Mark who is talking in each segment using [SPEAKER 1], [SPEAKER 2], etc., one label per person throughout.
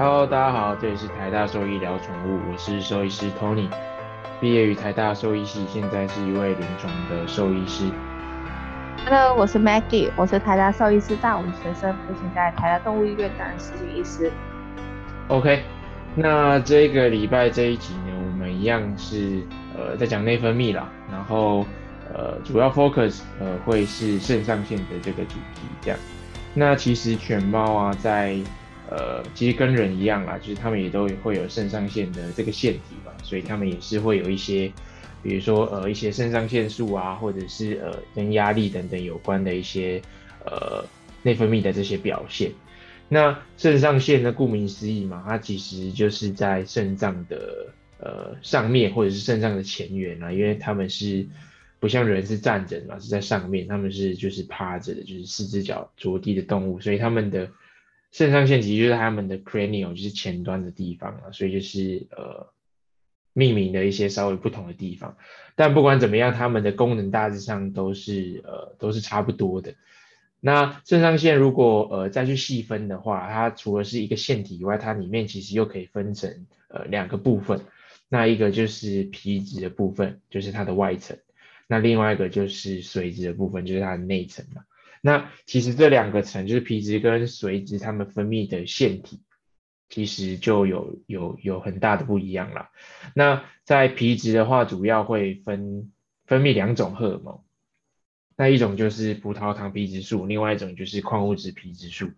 [SPEAKER 1] Hello，大家好，这里是台大兽医聊宠物，我是兽医师 Tony，毕业于台大兽医系，现在是一位临床的兽医师。
[SPEAKER 2] Hello，我是 Maggie，我是台大兽医师大五学生，目前在台大动物医院担任实习医师。
[SPEAKER 1] OK，那这个礼拜这一集呢，我们一样是呃在讲内分泌啦，然后呃主要 focus 呃会是肾上腺的这个主题这样。那其实犬猫啊，在呃其实跟人一样啦，就是他们也都会有肾上腺的这个腺体嘛，所以他们也是会有一些，比如说呃一些肾上腺素啊，或者是呃跟压力等等有关的一些呃内分泌的这些表现。那肾上腺呢，顾名思义嘛，它其实就是在肾脏的呃上面或者是肾脏的前缘啊，因为它们是不像人是站着嘛，是在上面，它们是就是趴着的，就是四只脚着地的动物，所以它们的肾上腺其实就是他们的 cranial，就是前端的地方啊，所以就是呃命名的一些稍微不同的地方，但不管怎么样，它们的功能大致上都是呃都是差不多的。那肾上腺如果呃再去细分的话，它除了是一个腺体以外，它里面其实又可以分成呃两个部分。那一个就是皮质的部分，就是它的外层；那另外一个就是髓质的部分，就是它的内层嘛。那其实这两个层，就是皮质跟髓质，它们分泌的腺体，其实就有有有很大的不一样啦。那在皮质的话，主要会分分泌两种荷尔蒙。那一种就是葡萄糖皮质素，另外一种就是矿物质皮质素。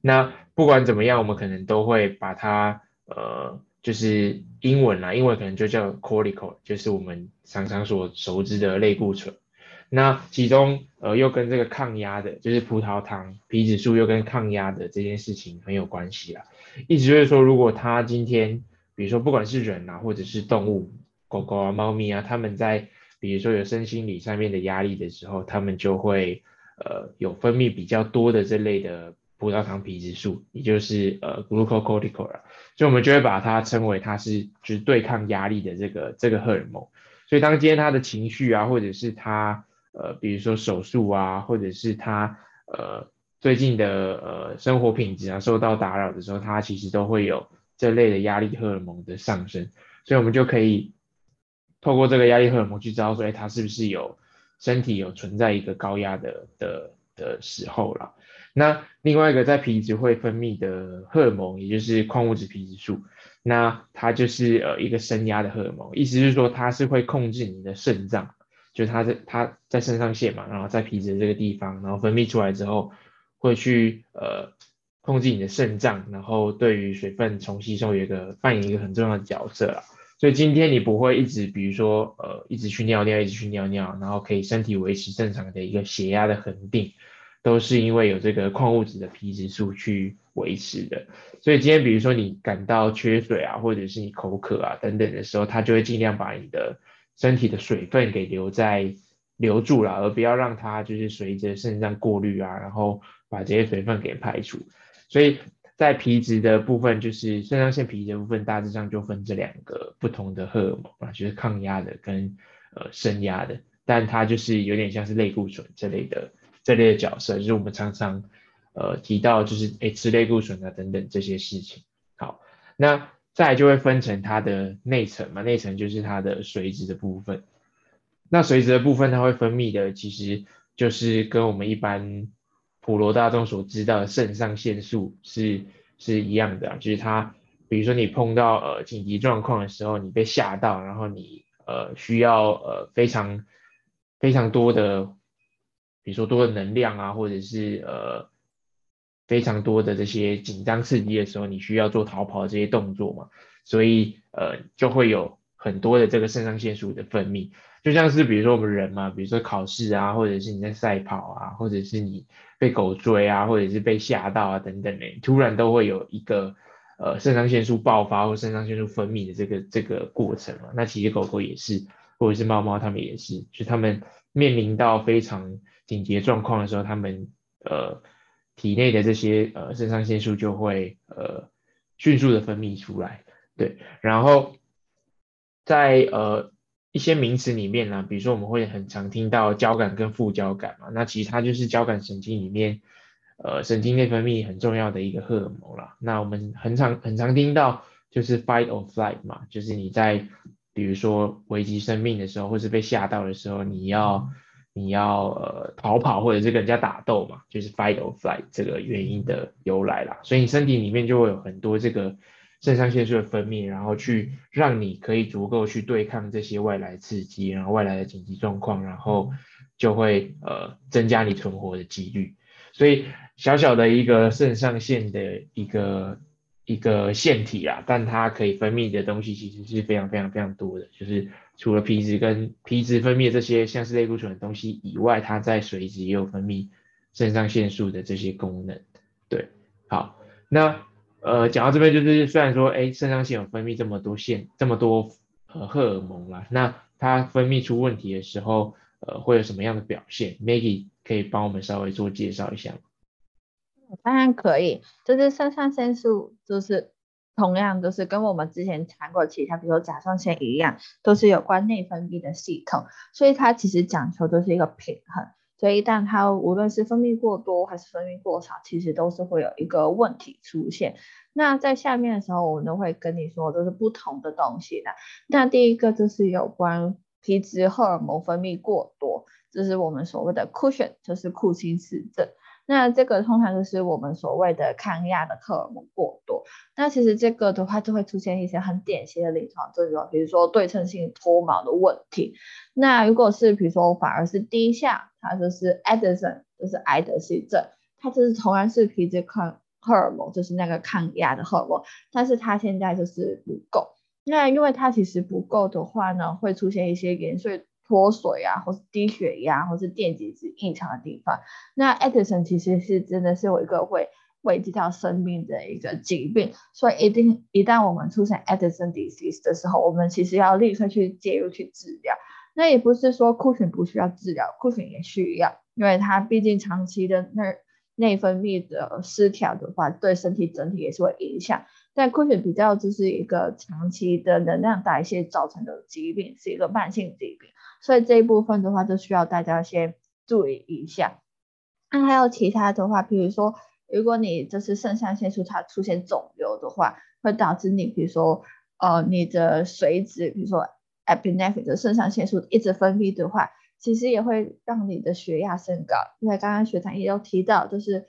[SPEAKER 1] 那不管怎么样，我们可能都会把它呃，就是英文啦，英文可能就叫 cortical，就是我们常常所熟知的类固醇。那其中呃又跟这个抗压的，就是葡萄糖皮质素又跟抗压的这件事情很有关系啦。意思就是说，如果他今天，比如说不管是人啊，或者是动物，狗狗啊、猫咪啊，它们在比如说有身心理上面的压力的时候，他们就会呃有分泌比较多的这类的葡萄糖皮质素，也就是呃 glucocorticoid，所以我们就会把它称为它是就是对抗压力的这个这个荷尔蒙。所以当今天他的情绪啊，或者是他呃比如说手术啊，或者是他呃最近的呃生活品质啊受到打扰的时候，他其实都会有这类的压力荷尔蒙的上升，所以我们就可以。透过这个压力荷尔蒙去知道说，哎，他是不是有身体有存在一个高压的的的时候了？那另外一个在皮质会分泌的荷尔蒙，也就是矿物质皮质素，那它就是呃一个升压的荷尔蒙，意思是说它是会控制你的肾脏，就它在它在肾上腺嘛，然后在皮质这个地方，然后分泌出来之后，会去呃控制你的肾脏，然后对于水分重吸收有一个扮演一个很重要的角色了。所以今天你不会一直，比如说，呃，一直去尿尿，一直去尿尿，然后可以身体维持正常的一个血压的恒定，都是因为有这个矿物质的皮质素去维持的。所以今天，比如说你感到缺水啊，或者是你口渴啊等等的时候，它就会尽量把你的身体的水分给留在留住了，而不要让它就是随着肾脏过滤啊，然后把这些水分给排除。所以。在皮质的部分，就是肾上腺皮质部分，大致上就分这两个不同的荷尔蒙啊，就是抗压的跟呃升压的，但它就是有点像是类固醇这类的这类的角色，就是我们常常呃提到就是诶吃类固醇啊等等这些事情。好，那再就会分成它的内层嘛，内层就是它的髓质的部分。那髓质的部分它会分泌的，其实就是跟我们一般。普罗大众所知道的肾上腺素是是一样的，就是它，比如说你碰到呃紧急状况的时候，你被吓到，然后你呃需要呃非常非常多的，比如说多的能量啊，或者是呃非常多的这些紧张刺激的时候，你需要做逃跑这些动作嘛，所以呃就会有很多的这个肾上腺素的分泌。就像是比如说我们人嘛，比如说考试啊，或者是你在赛跑啊，或者是你被狗追啊，或者是被吓到啊等等的，突然都会有一个呃肾上腺素爆发或肾上腺素分泌的这个这个过程嘛。那其实狗狗也是，或者是猫猫它们也是，就它们面临到非常紧急状况的时候，它们呃体内的这些呃肾上腺素就会呃迅速的分泌出来，对，然后在呃。一些名词里面呢，比如说我们会很常听到交感跟副交感嘛，那其实它就是交感神经里面呃神经内分泌很重要的一个荷尔蒙啦。那我们很常很常听到就是 fight or flight 嘛，就是你在比如说危及生命的时候，或是被吓到的时候，你要你要呃逃跑或者是跟人家打斗嘛，就是 fight or flight 这个原因的由来啦。所以你身体里面就会有很多这个。肾上腺素的分泌，然后去让你可以足够去对抗这些外来刺激，然后外来的紧急状况，然后就会呃增加你存活的几率。所以小小的一个肾上腺的一个一个腺体啊，但它可以分泌的东西其实是非常非常非常多的。就是除了皮质跟皮质分泌这些像是类固醇的东西以外，它在水质也有分泌肾上腺素的这些功能。对，好，那。呃，讲到这边就是，虽然说，哎，肾上腺有分泌这么多腺，这么多荷尔蒙啦，那它分泌出问题的时候，呃，会有什么样的表现？Maggie 可以帮我们稍微做介绍一下吗？
[SPEAKER 2] 当然可以，就是肾上腺素，就是同样都是跟我们之前谈过其他，比如说甲状腺一样，都是有关内分泌的系统，所以它其实讲求都是一个平衡。所以一旦它无论是分泌过多还是分泌过少，其实都是会有一个问题出现。那在下面的时候，我们都会跟你说，都是不同的东西的。那第一个就是有关皮质荷尔蒙分泌过多，这是我们所谓的库欣，就是库欣氏症。那这个通常就是我们所谓的抗压的荷尔蒙过多。那其实这个的话就会出现一些很典型的临床症状，比如说对称性脱毛的问题。那如果是比如说反而是低下，它就是 Addison，就是癌德氏症，它就是同样是皮质抗荷尔蒙，就是那个抗压的荷尔蒙，但是它现在就是不够。那因为它其实不够的话呢，会出现一些盐水。脱水啊，或是低血压，或是电解质异常的地方，那 Edison 其实是真的是有一个会危及到生命的一个疾病，所以一定一旦我们出现 Edison disease 的时候，我们其实要立刻去介入去治疗。那也不是说库存不需要治疗，库存也需要，因为它毕竟长期的那内分泌的失调的话，对身体整体也是会影响。但库存比较就是一个长期的能量代谢造成的疾病，是一个慢性疾病。所以这一部分的话，就需要大家先注意一下。那还有其他的话，比如说，如果你就是肾上腺素它出现肿瘤的话，会导致你，比如说，呃，你的水脂，比如说 epinephrine 的肾上腺素一直分泌的话，其实也会让你的血压升高。因为刚刚学长也有提到，就是。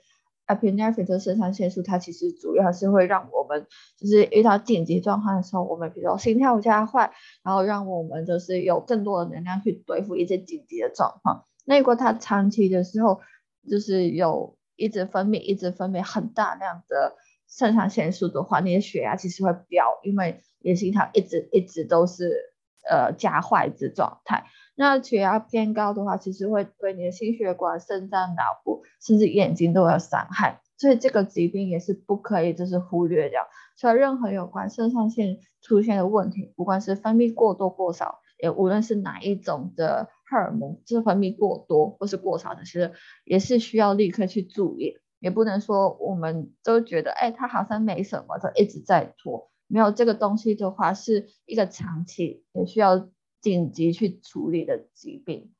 [SPEAKER 2] Epinephrine 的肾上腺素，它其实主要是会让我们就是遇到紧急状况的时候，我们比如说心跳加快，然后让我们就是有更多的能量去对付一些紧急的状况。那如果它长期的时候，就是有一直分泌、一直分泌很大量的肾上腺素的话，你的血压其实会飙，因为你的心跳一直一直都是呃加快的状态。那血压偏高的话，其实会对你的心血管、肾脏、脑部，甚至眼睛都有伤害。所以这个疾病也是不可以就是忽略掉。所以任何有关肾上腺出现的问题，不管是分泌过多过少，也无论是哪一种的荷尔蒙，就是分泌过多或是过少的，其实也是需要立刻去注意。也不能说我们都觉得，哎，它好像没什么，就一直在拖。没有这个东西的话，是一个长期也需要。紧急去处理的疾病，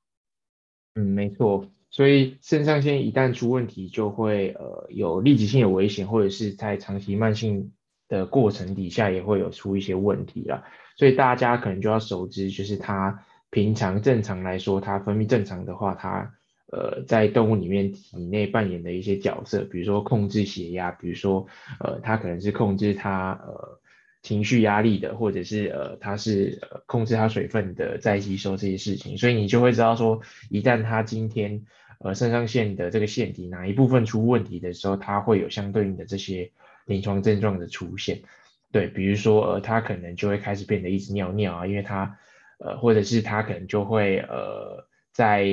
[SPEAKER 1] 嗯，没错，所以肾上腺一旦出问题，就会呃有立即性的危险，或者是在长期慢性的过程底下也会有出一些问题了。所以大家可能就要熟知，就是它平常正常来说，它分泌正常的话，它呃在动物里面体内扮演的一些角色，比如说控制血压，比如说呃它可能是控制它呃。情绪压力的，或者是呃，它是呃控制它水分的再吸收这些事情，所以你就会知道说，一旦它今天呃肾上腺的这个腺体哪一部分出问题的时候，它会有相对应的这些临床症状的出现。对，比如说呃，它可能就会开始变得一直尿尿啊，因为它呃，或者是它可能就会呃在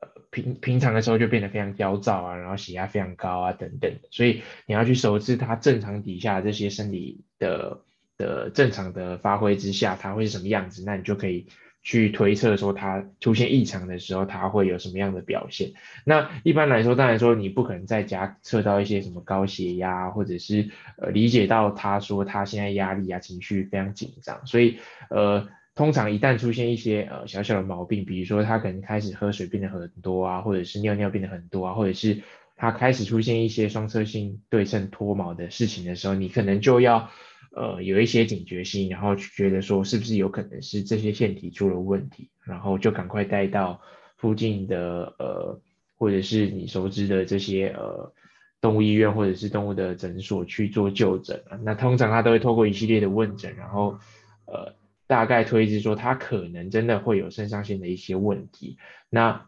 [SPEAKER 1] 呃平平常的时候就变得非常焦躁啊，然后血压非常高啊等等。所以你要去熟知它正常底下这些生理的。的正常的发挥之下，它会是什么样子？那你就可以去推测说，它出现异常的时候，它会有什么样的表现？那一般来说，当然说你不可能在家测到一些什么高血压，或者是呃理解到他说他现在压力啊情绪非常紧张，所以呃通常一旦出现一些呃小小的毛病，比如说他可能开始喝水变得很多啊，或者是尿尿变得很多啊，或者是他开始出现一些双侧性对称脱毛的事情的时候，你可能就要呃有一些警觉性，然后觉得说是不是有可能是这些腺体出了问题，然后就赶快带到附近的呃或者是你熟知的这些呃动物医院或者是动物的诊所去做就诊。那通常他都会透过一系列的问诊，然后呃大概推知说他可能真的会有肾上腺的一些问题，那。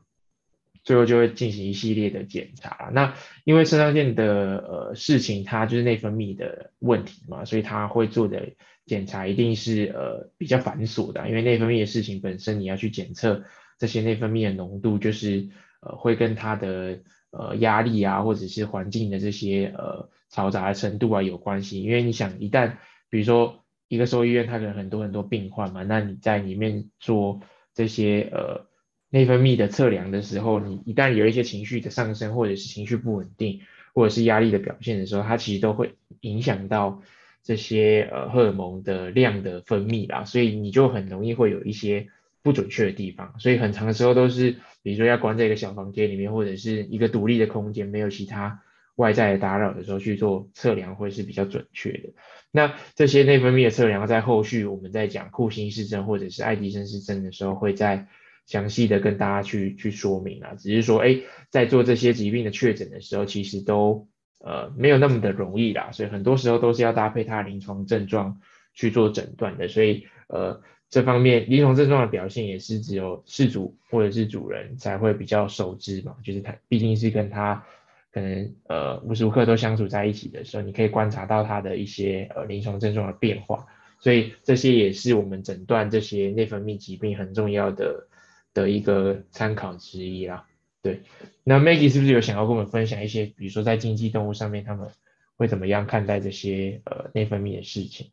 [SPEAKER 1] 最后就会进行一系列的检查。那因为肾上腺的呃事情，它就是内分泌的问题嘛，所以他会做的检查一定是呃比较繁琐的。因为内分泌的事情本身，你要去检测这些内分泌的浓度，就是呃会跟它的呃压力啊，或者是环境的这些呃嘈杂的程度啊有关系。因为你想，一旦比如说一个兽医院，它可能很多很多病患嘛，那你在里面做这些呃。内分泌的测量的时候，你一旦有一些情绪的上升，或者是情绪不稳定，或者是压力的表现的时候，它其实都会影响到这些呃荷尔蒙的量的分泌啦，所以你就很容易会有一些不准确的地方，所以很长的时候都是，比如说要关在一个小房间里面，或者是一个独立的空间，没有其他外在的打扰的时候去做测量，会是比较准确的。那这些内分泌的测量，在后续我们在讲库欣氏症或者是爱迪生氏症的时候，会在。详细的跟大家去去说明啊，只是说，哎，在做这些疾病的确诊的时候，其实都呃没有那么的容易啦，所以很多时候都是要搭配他临床症状去做诊断的，所以呃这方面临床症状的表现也是只有事主或者是主人才会比较熟知嘛，就是他毕竟是跟他可能呃无时无刻都相处在一起的时候，你可以观察到他的一些呃临床症状的变化，所以这些也是我们诊断这些内分泌疾病很重要的。的一个参考之一啦，对，那 Maggie 是不是有想要跟我们分享一些，比如说在经济动物上面，他们会怎么样看待这些呃内分泌的事情？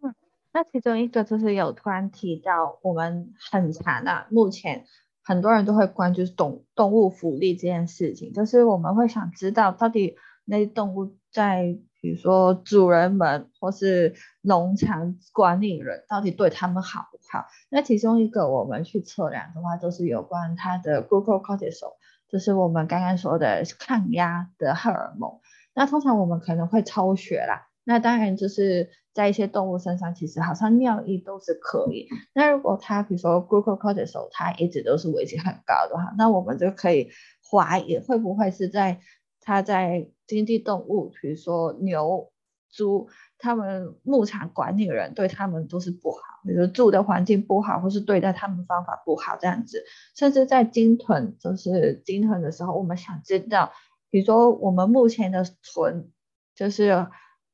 [SPEAKER 2] 嗯，那其中一个就是有突然提到，我们很常啊，目前很多人都会关注动动物福利这件事情，就是我们会想知道到底那些动物在。比如说主人们或是农场管理人到底对他们好不好？那其中一个我们去测量的话，都是有关它的 glucocortical，就是我们刚刚说的抗压的荷尔蒙。那通常我们可能会抽血啦，那当然就是在一些动物身上，其实好像尿液都是可以。那如果它比如说 glucocortical 它一直都是维持很高的话，那我们就可以怀疑会不会是在它在经济动物，比如说牛、猪，他们牧场管理人对他们都是不好，比如住的环境不好，或是对待他们方法不好这样子。甚至在鲸豚，就是鲸豚的时候，我们想知道，比如说我们目前的豚，就是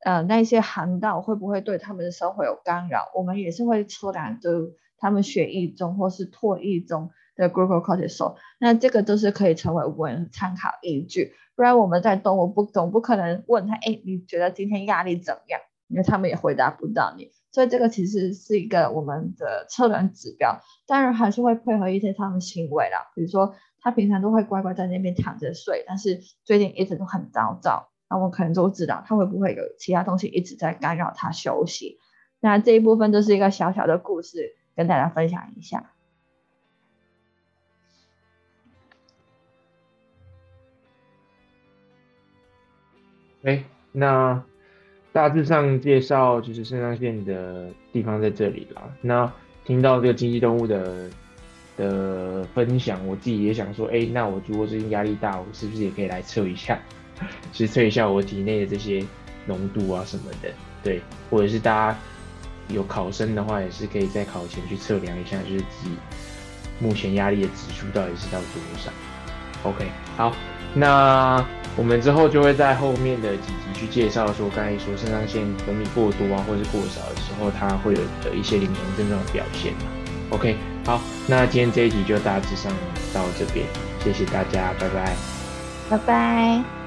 [SPEAKER 2] 呃那些航道会不会对他们的生活有干扰？我们也是会测量，就他们血液中或是唾液中的 glucocortical，那这个都是可以成为我们参考依据。不然我们在动物不总不可能问他，哎，你觉得今天压力怎么样？因为他们也回答不到你，所以这个其实是一个我们的测量指标。当然还是会配合一些他们行为啦，比如说他平常都会乖乖在那边躺着睡，但是最近一直都很焦躁，那我可能都知道他会不会有其他东西一直在干扰他休息。那这一部分就是一个小小的故事，跟大家分享一下。
[SPEAKER 1] 哎，那大致上介绍就是肾上腺的地方在这里啦。那听到这个经济动物的的分享，我自己也想说，哎，那我如果最近压力大，我是不是也可以来测一下，去测一下我体内的这些浓度啊什么的？对，或者是大家有考生的话，也是可以在考前去测量一下，就是自己目前压力的指数到底是到多少。OK，好。那我们之后就会在后面的几集去介绍，说刚才说肾上腺分泌过多啊，或者是过少的时候，它会有的一些临床症状的表现 OK，好，那今天这一集就大致上到这边，谢谢大家，拜拜，
[SPEAKER 2] 拜拜。